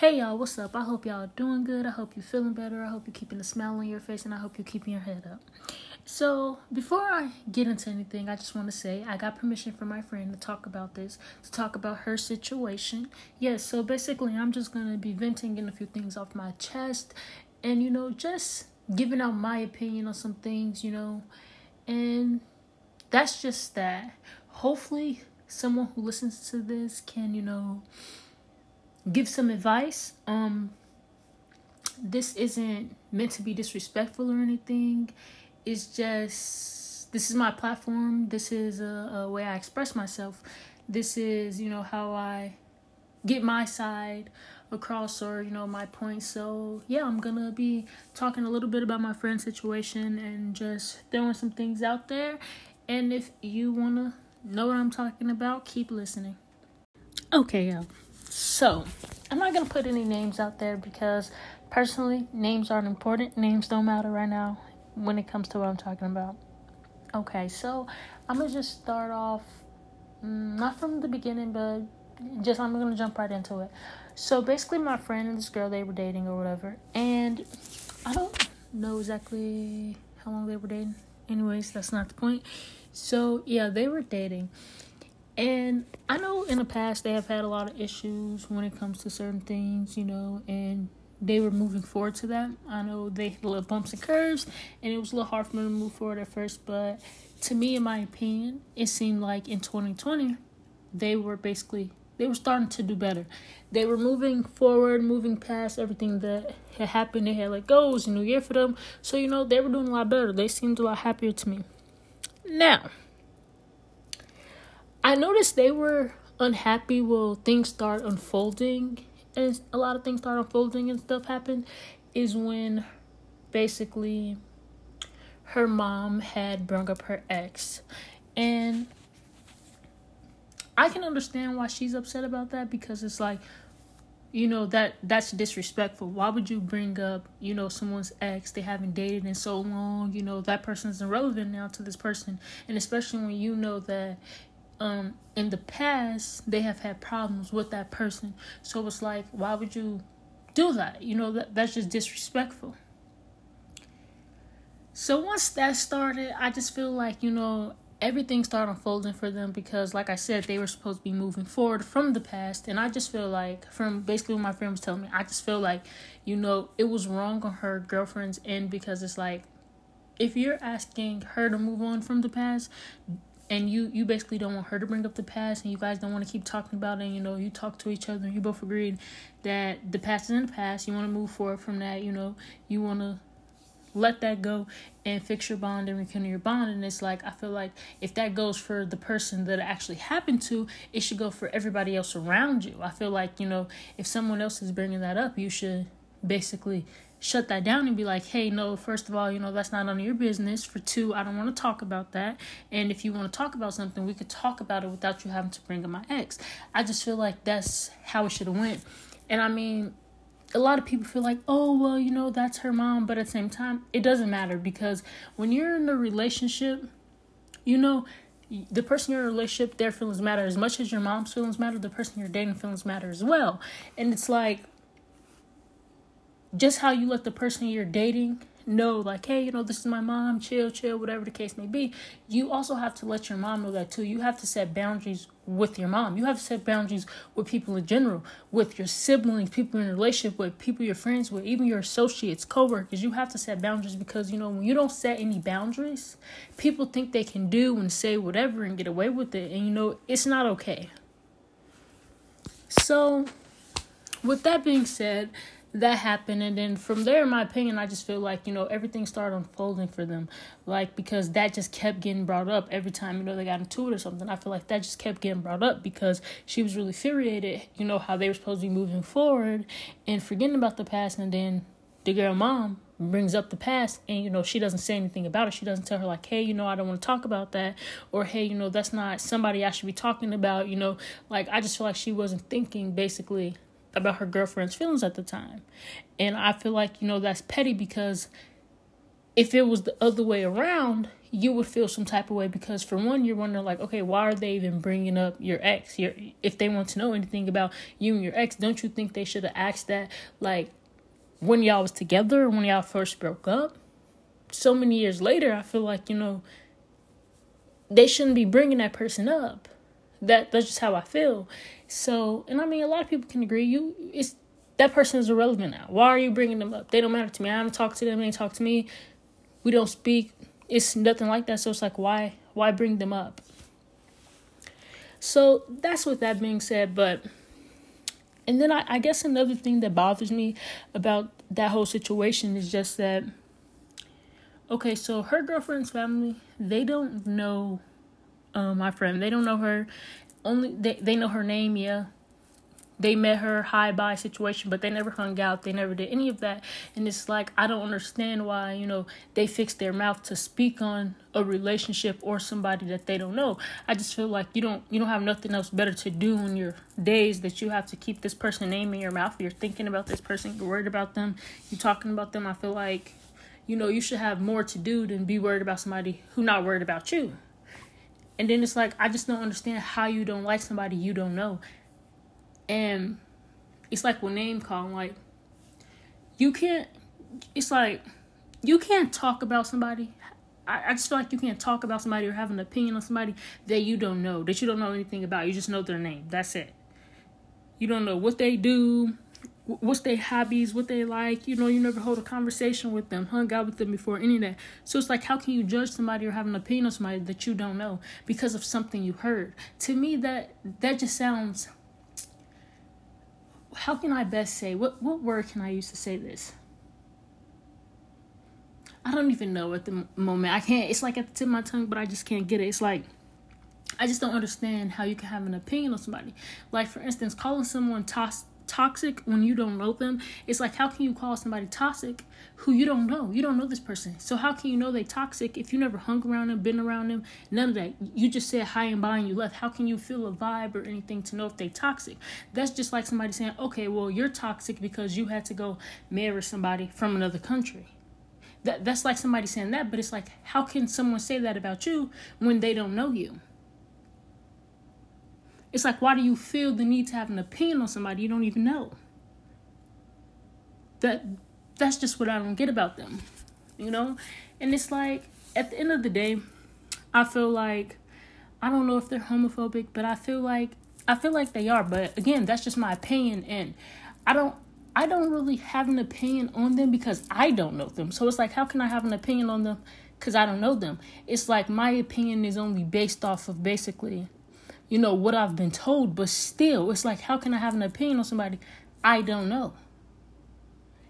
Hey y'all, what's up? I hope y'all doing good. I hope you're feeling better. I hope you're keeping a smile on your face and I hope you're keeping your head up. So, before I get into anything, I just want to say I got permission from my friend to talk about this, to talk about her situation. Yes, so basically, I'm just going to be venting, getting a few things off my chest, and you know, just giving out my opinion on some things, you know, and that's just that. Hopefully, someone who listens to this can, you know, give some advice. Um this isn't meant to be disrespectful or anything. It's just this is my platform. This is a, a way I express myself. This is, you know, how I get my side across or you know my point so yeah i'm gonna be talking a little bit about my friend situation and just throwing some things out there and if you want to know what i'm talking about keep listening okay y'all so, I'm not gonna put any names out there because personally, names aren't important. Names don't matter right now when it comes to what I'm talking about. Okay, so I'm gonna just start off, mm, not from the beginning, but just I'm gonna jump right into it. So basically, my friend and this girl they were dating or whatever, and I don't know exactly how long they were dating. Anyways, that's not the point. So yeah, they were dating and I know in the past they have had a lot of issues when it comes to certain things, you know, and they were moving forward to that. I know they had a little bumps and curves, and it was a little hard for them to move forward at first. But to me, in my opinion, it seemed like in 2020, they were basically they were starting to do better. They were moving forward, moving past everything that had happened. They had like goals, a new year for them. So you know they were doing a lot better. They seemed a lot happier to me. Now noticed they were unhappy will things start unfolding and a lot of things start unfolding and stuff happen is when basically her mom had brung up her ex. And I can understand why she's upset about that because it's like you know that that's disrespectful. Why would you bring up you know someone's ex? They haven't dated in so long. You know that person's irrelevant now to this person. And especially when you know that um in the past they have had problems with that person. So it's like why would you do that? You know that that's just disrespectful. So once that started i just feel like you know everything started unfolding for them because like i said they were supposed to be moving forward from the past. And i just feel like from basically what my friend was telling me i just feel like you know it was wrong on her girlfriend's end because it's like if you're asking her to move on from the past and you you basically don't want her to bring up the past and you guys don't want to keep talking about it and you know you talk to each other and you both agreed that the past is in the past you want to move forward from that you know you want to let that go and fix your bond and rekindle your bond and it's like i feel like if that goes for the person that actually happened to it should go for everybody else around you. I feel like you know if someone else is bringing that up you should basically shut that down and be like, hey, no, first of all, you know, that's not none of your business. For two, I don't want to talk about that. And if you want to talk about something, we could talk about it without you having to bring up my ex. I just feel like that's how it should have went. And I mean, a lot of people feel like, oh, well, you know, that's her mom. But at the same time, it doesn't matter because when you're in a relationship, you know, the person you're in a relationship, their feelings matter as much as your mom's feelings matter. The person you're dating feelings matter as well. And it's like, just how you let the person you're dating know like hey you know this is my mom chill chill whatever the case may be. You also have to let your mom know that too. You have to set boundaries with your mom. You have to set boundaries with people in general with your siblings people in a relationship with people you're friends with even your associates co-workers. You have to set boundaries because you know when you don't set any boundaries people think they can do and say whatever and get away with it. And you know it's not okay. So with that being said that happened and then from there in my opinion i just feel like you know everything started unfolding for them like because that just kept getting brought up every time you know they got into it or something. I feel like that just kept getting brought up because she was really infuriated you know how they were supposed to be moving forward and forgetting about the past and then the girl mom brings up the past and you know she doesn't say anything about it. She doesn't tell her like hey you know i don't want to talk about that or hey you know that's not somebody i should be talking about you know? Like i just feel like she wasn't thinking basically about her girlfriend's feelings at the time. And I feel like, you know, that's petty because if it was the other way around, you would feel some type of way because for one you're wondering like okay why are they even bringing up your ex? Your if they want to know anything about you and your ex don't you think they should have asked that like when y'all was together when y'all first broke up? So many years later i feel like you know they shouldn't be bringing that person up that that's just how i feel. So and i mean a lot of people can agree you it's that person is irrelevant now. Why are you bringing them up? They don't matter to me. I don't talk to them. They talk to me. We don't speak. It's nothing like that. So it's like why why bring them up? So that's with that being said but and then I, I guess another thing that bothers me about that whole situation is just that okay so her girlfriend's family they don't know uh, my friend they don't know her only they, they know her name yeah they met her high by situation, but they never hung out. They never did any of that. And it's like, I don't understand why, you know, they fix their mouth to speak on a relationship or somebody that they don't know. I just feel like you don't you don't have nothing else better to do in your days that you have to keep this person name in your mouth. You're thinking about this person, you're worried about them, you're talking about them. I feel like, you know, you should have more to do than be worried about somebody who not worried about you. And then it's like I just don't understand how you don't like somebody you don't know. And it's like with name calling, like you can't it's like you can't talk about somebody. I, I just feel like you can't talk about somebody or have an opinion on somebody that you don't know, that you don't know anything about. You just know their name. That's it. You don't know what they do, what's their hobbies, what they like. You know, you never hold a conversation with them, hung out with them before, any of that. So it's like, how can you judge somebody or have an opinion on somebody that you don't know because of something you heard? To me, that that just sounds how can I best say what what word can I use to say this? I don't even know at the moment. I can't. It's like at the tip of my tongue, but I just can't get it. It's like I just don't understand how you can have an opinion on somebody. Like for instance, calling someone toss toxic when you don't know them. It's like how can you call somebody toxic who you don't know? You don't know this person. So how can you know they toxic if you never hung around them, been around them? None of that. You just said hi and bye and you left. How can you feel a vibe or anything to know if they toxic? That's just like somebody saying, okay, well you're toxic because you had to go marry somebody from another country. That that's like somebody saying that, but it's like how can someone say that about you when they don't know you? It's like, why do you feel the need to have an opinion on somebody you don't even know? That that's just what I don't get about them, you know. And it's like, at the end of the day, I feel like I don't know if they're homophobic, but I feel like I feel like they are. But again, that's just my opinion, and I don't I don't really have an opinion on them because I don't know them. So it's like, how can I have an opinion on them? Because I don't know them. It's like my opinion is only based off of basically you know, what I've been told, but still, it's like, how can I have an opinion on somebody I don't know?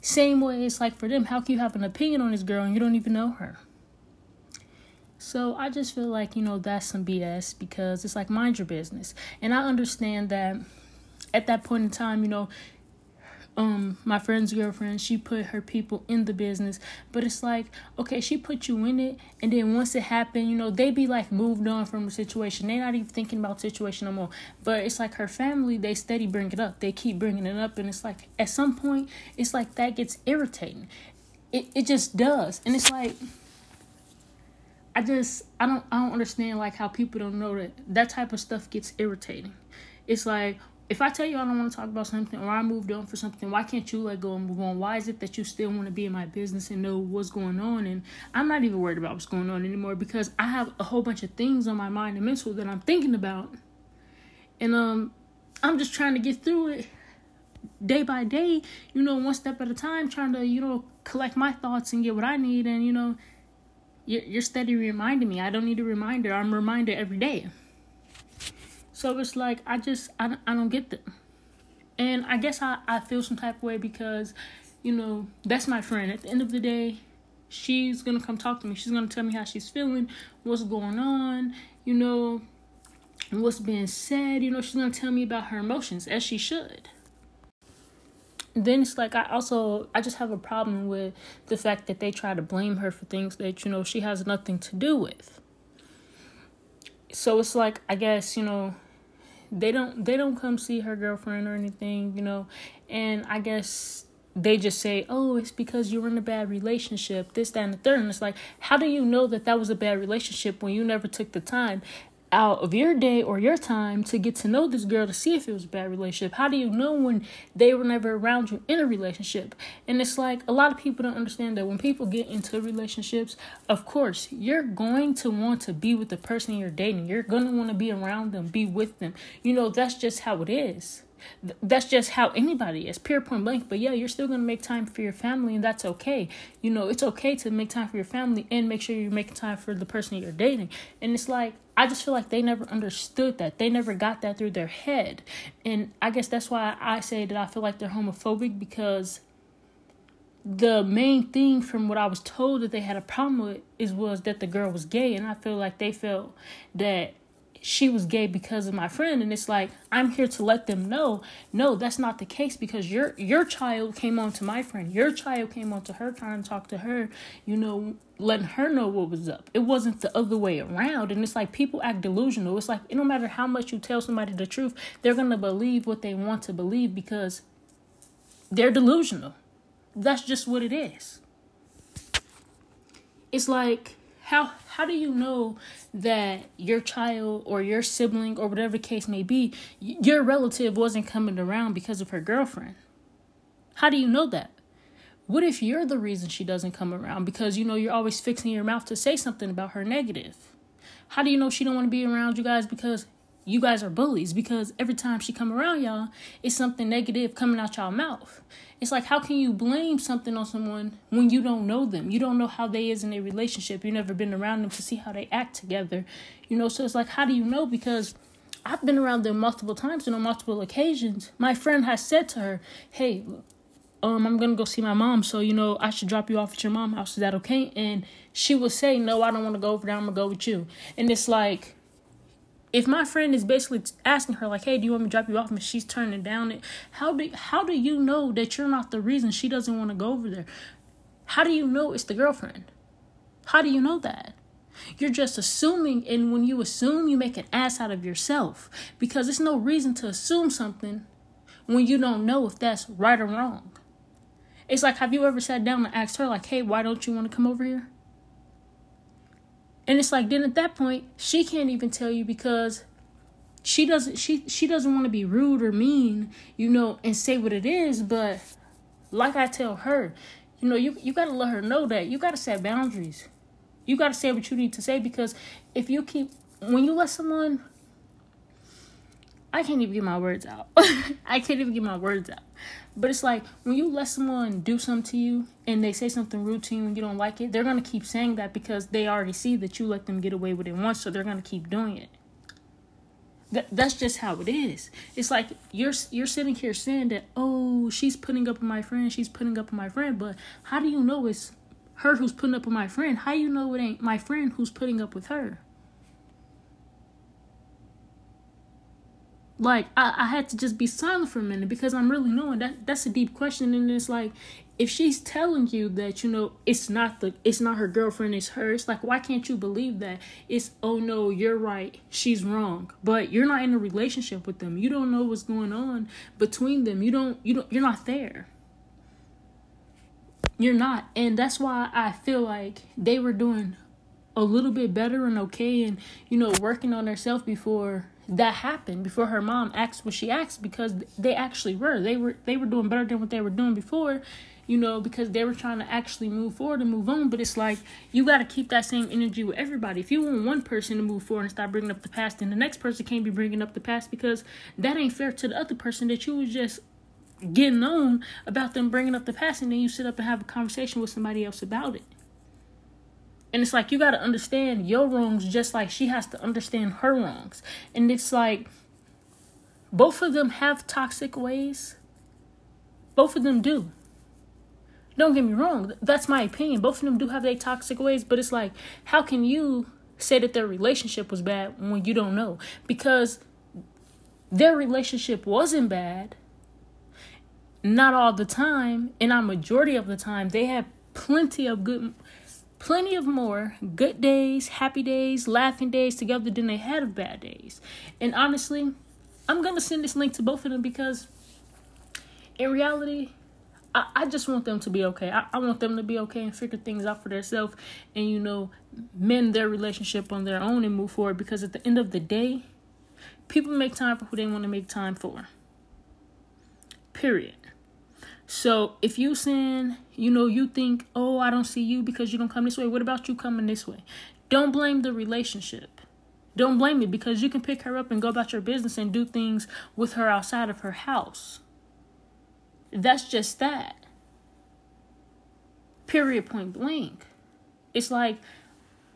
Same way it's like for them, how can you have an opinion on this girl and you don't even know her? So I just feel like, you know, that's some BS because it's like, mind your business. And I understand that at that point in time, you know, um my friend's girlfriend she put her people in the business. But it's like okay she put you in it and then once it happened you know they be like moved on from the situation. They not even thinking about situation no more. But it's like her family they steady bring it up. They keep bringing it up and it's like at some point it's like that gets irritating. It, it just does. And it's like i just i don't i don't understand like how people don't know that that type of stuff gets irritating. It's like if I tell you I don't want to talk about something or I moved on for something, why can't you let go and move on? Why is it that you still want to be in my business and know what's going on? And I'm not even worried about what's going on anymore because I have a whole bunch of things on my mind and mental that I'm thinking about. And um I'm just trying to get through it day by day, you know, one step at a time, trying to, you know, collect my thoughts and get what I need. And, you know, you're, steady reminding me. I don't need a reminder. I'm reminded every day. So it's like I just I, I don't get them. And I guess I, I feel some type of way because, you know, that's my friend. At the end of the day, she's gonna come talk to me. She's gonna tell me how she's feeling, what's going on, you know, what's being said, you know, she's gonna tell me about her emotions, as she should. Then it's like I also I just have a problem with the fact that they try to blame her for things that, you know, she has nothing to do with. So it's like I guess, you know, they don't they don't come see her girlfriend or anything, you know. And I guess they just say, oh, it's because you were in a bad relationship, this, that, and the third. And it's like, how do you know that that was a bad relationship when you never took the time out of your day or your time to get to know this girl to see if it was a bad relationship? How do you know when they were never around you in a relationship? And it's like a lot of people don't understand that when people get into relationships, of course, you're going to want to be with the person you're dating. You're going to want to be around them, be with them. You know, that's just how it is that's just how anybody is, pure point blank. But yeah, you're still gonna make time for your family, and that's okay. You know, it's okay to make time for your family and make sure you're making time for the person you're dating. And it's like I just feel like they never understood that. They never got that through their head. And I guess that's why I say that I feel like they're homophobic because the main thing from what I was told that they had a problem with is was that the girl was gay and I feel like they felt that she was gay because of my friend. And it's like i'm here to let them know no that's not the case because your your child came on to my friend. Your child came on to her trying to talk to her you know letting her know what was up. It wasn't the other way around. And it's like people act delusional. It's like it no matter how much you tell somebody the truth they're gonna believe what they want to believe because they're delusional. That's just what it is. It's like how how do you know that your child or your sibling or whatever case may be your relative wasn't coming around because of her girlfriend? How do you know that? What if you're the reason she doesn't come around? Because you know you're always fixing your mouth to say something about her negative. How do you know she don't want to be around you guys because you guys are bullies because every time she come around y'all it's something negative coming out y'all mouth it's like how can you blame something on someone when you don't know them you don't know how they is in a relationship you never been around them to see how they act together you know so it's like how do you know because i've been around them multiple times and on multiple occasions my friend has said to her hey um, I'm gonna go see my mom, so you know I should drop you off at your mom's house. Is that okay? And she will say, No, I don't want to go over there. I'm gonna go with you. And it's like if my friend is basically asking her like hey do you want me to drop you off? and she's turning down it how do how do you know that you're not the reason she doesn't want to go over there? How do you know it's the girlfriend? How do you know that? You're just assuming and when you assume you make an ass out of yourself because there's no reason to assume something when you don't know if that's right or wrong. It's like have you ever sat down and asked her like hey why don't you want to come over here and it's like then at that point, she can't even tell you because she doesn't she she doesn't want to be rude or mean, you know, and say what it is, but like I tell her, you know, you you got to let her know that you got to set boundaries. You got to say what you need to say because if you keep when you let someone I can't even get my words out. I can't even get my words out. But it's like when you let someone do something to you and they say something rude to you and you don't like it, they're gonna keep saying that because they already see that you let them get away with it once, so they're gonna keep doing it. That that's just how it is. It's like you're you're sitting here saying that oh she's putting up with my friend, she's putting up with my friend, but how do you know it's her who's putting up with my friend? How you know it ain't my friend who's putting up with her? Like I, I had to just be silent for a minute because I'm really knowing that that's a deep question. And it's like if she's telling you that you know it's not the it's not her girlfriend it's her it's like why can't you believe that? It's oh no you're right. She's wrong. But you're not in a relationship with them. You don't know what's going on between them. You don't you don't you're not there. You're not. And that's why I feel like they were doing a little bit better and okay and you know working on herself before that happened before her mom asked what she asked because they actually were. They were they were doing better than what they were doing before you know because they were trying to actually move forward and move on. But it's like you got to keep that same energy with everybody. If you want one person to move forward and stop bringing up the past then the next person can't be bringing up the past because that ain't fair to the other person that you was just getting on about them bringing up the past and then you sit up and have a conversation with somebody else about it and it's like you got to understand your wrongs just like she has to understand her wrongs. And it's like both of them have toxic ways. Both of them do. Don't get me wrong, that's my opinion. Both of them do have their toxic ways, but it's like, how can you say that their relationship was bad when you don't know? Because their relationship wasn't bad. Not all the time, and a majority of the time, they had plenty of good plenty of more good days, happy days, laughing days together than they had of bad days. And honestly, I'm going to send this link to both of them because in reality, I, I just want them to be okay. I, I want them to be okay and figure things out for themselves and, you know, mend their relationship on their own and move forward because at the end of the day, people make time for who they want to make time for. Period. So if you saying, you know, you think, oh, I don't see you because you don't come this way, what about you coming this way? Don't blame the relationship. Don't blame me because you can pick her up and go about your business and do things with her outside of her house. That's just that. Period, point blank. It's like,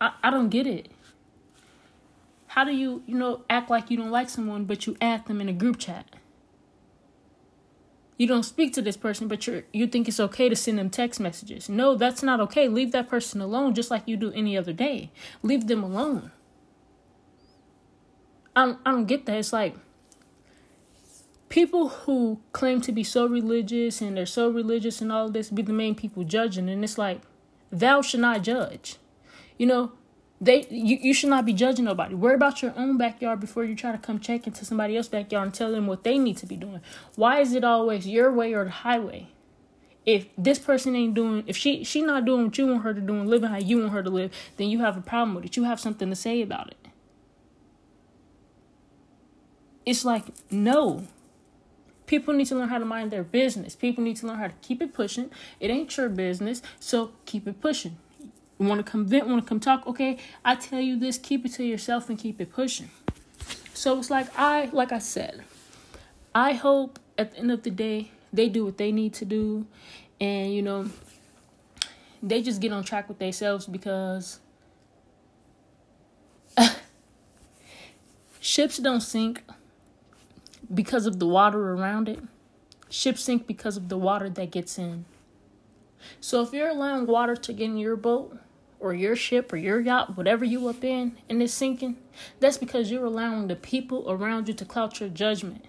I, I don't get it. How do you, you know, act like you don't like someone, but you add them in a group chat? You don't speak to this person, but you you think it's okay to send them text messages. No, that's not okay. Leave that person alone, just like you do any other day. Leave them alone. I don't, I don't get that. It's like people who claim to be so religious and they're so religious and all this be the main people judging, and it's like thou should not judge. You know, they you, you should not be judging nobody. Worry about your own backyard before you try to come check into somebody else's backyard and tell them what they need to be doing. Why is it always your way or the highway? If this person ain't doing, if she she not doing what you want her to do and living how you want her to live, then you have a problem with it. You have something to say about it it's like no people need to learn how to mind their business people need to learn how to keep it pushing it ain't your business so keep it pushing want to come vent want to come talk okay i tell you this keep it to yourself and keep it pushing so it's like i like i said i hope at the end of the day they do what they need to do and you know they just get on track with themselves because ships don't sink because of the water around it. Ships sink because of the water that gets in. So if you're allowing water to get in your boat or your ship or your yacht, whatever you up in, and it's sinking, that's because you're allowing the people around you to cloud your judgment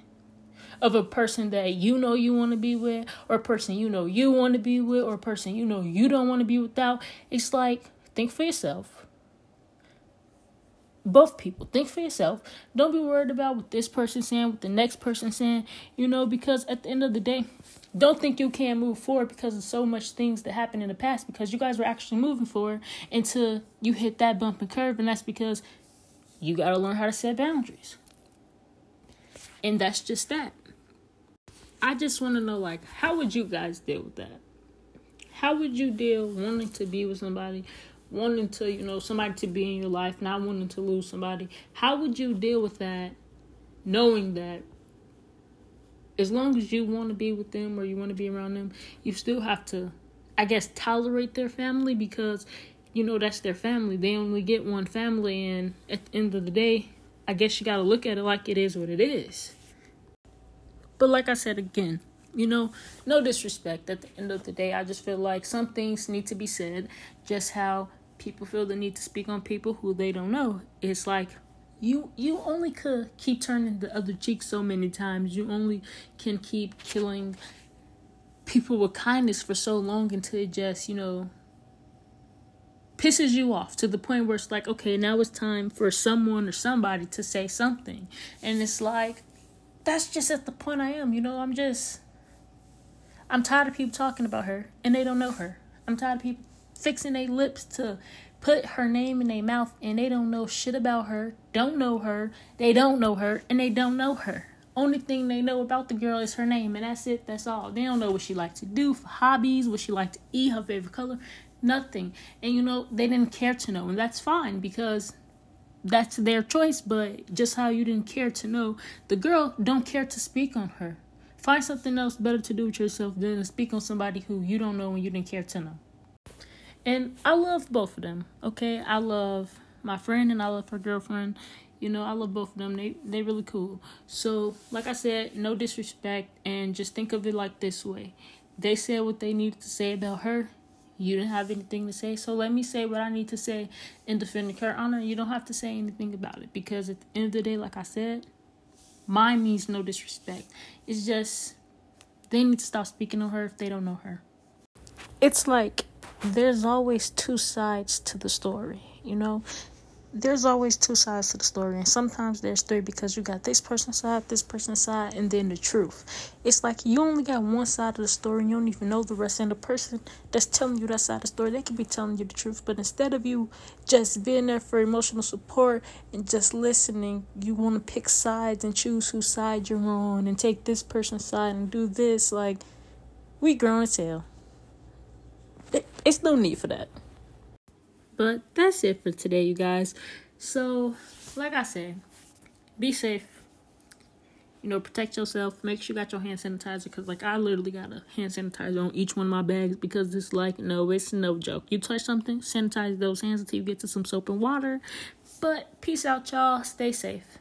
of a person that you know you want to be with, or a person you know you want to be with, or a person you know you don't want to be without. It's like, think for yourself both people. Think for yourself. Don't be worried about what this person's saying, what the next person's saying, you know, because at the end of the day, don't think you can't move forward because of so much things that happened in the past because you guys were actually moving forward until you hit that bump and curve, and that's because you got to learn how to set boundaries. And that's just that. I just want to know, like, how would you guys deal with that? How would you deal wanting to be with somebody wanting to, you know, somebody to be in your life, not wanting to lose somebody. How would you deal with that knowing that as long as you want to be with them or you want to be around them, you still have to, I guess, tolerate their family because, you know, that's their family. They only get one family, and at the end of the day, I guess you got to look at it like it is what it is. But like I said again, you know, no disrespect. At the end of the day, I just feel like some things need to be said, just how people feel the need to speak on people who they don't know. It's like you you only could keep turning the other cheek so many times. You only can keep killing people with kindness for so long until it just, you know, pisses you off to the point where it's like, okay, now it's time for someone or somebody to say something. And it's like that's just at the point I am, you know, I'm just I'm tired of people talking about her and they don't know her. I'm tired of people fixing their lips to put her name in their mouth and they don't know shit about her, don't know her, they don't know her, and they don't know her. Only thing they know about the girl is her name, and that's it, that's all. They don't know what she likes to do for hobbies, what she likes to eat, her favorite color, nothing. And you know, they didn't care to know, and that's fine because that's their choice, but just how you didn't care to know, the girl don't care to speak on her. Find something else better to do with yourself than to speak on somebody who you don't know and you didn't care to know. And I love both of them. Okay, I love my friend and I love her girlfriend. You know, I love both of them. They they really cool. So, like I said, no disrespect, and just think of it like this way: they said what they needed to say about her. You didn't have anything to say, so let me say what I need to say in defending her honor. You don't have to say anything about it because at the end of the day, like I said, mine means no disrespect. It's just they need to stop speaking on her if they don't know her. It's like there's always two sides to the story, you know? there's always two sides to the story, and sometimes there's three because you got this person's side, this person's side, and then the truth. It's like you only got one side of the story, and you don't even know the rest. And the person that's telling you that side of the story, they could be telling you the truth, but instead of you just being there for emotional support and just listening, you want to pick sides and choose whose side you're on, and take this person's side and do this. Like we grown as hell. It, it's no need for that. But that's it for today, you guys. So, like I said, be safe. You know, protect yourself. Make sure you got your hand sanitizer because, like, I literally got a hand sanitizer on each one of my bags because it's like, no, it's no joke. You touch something, sanitize those hands until you get to some soap and water. But peace out, y'all. Stay safe.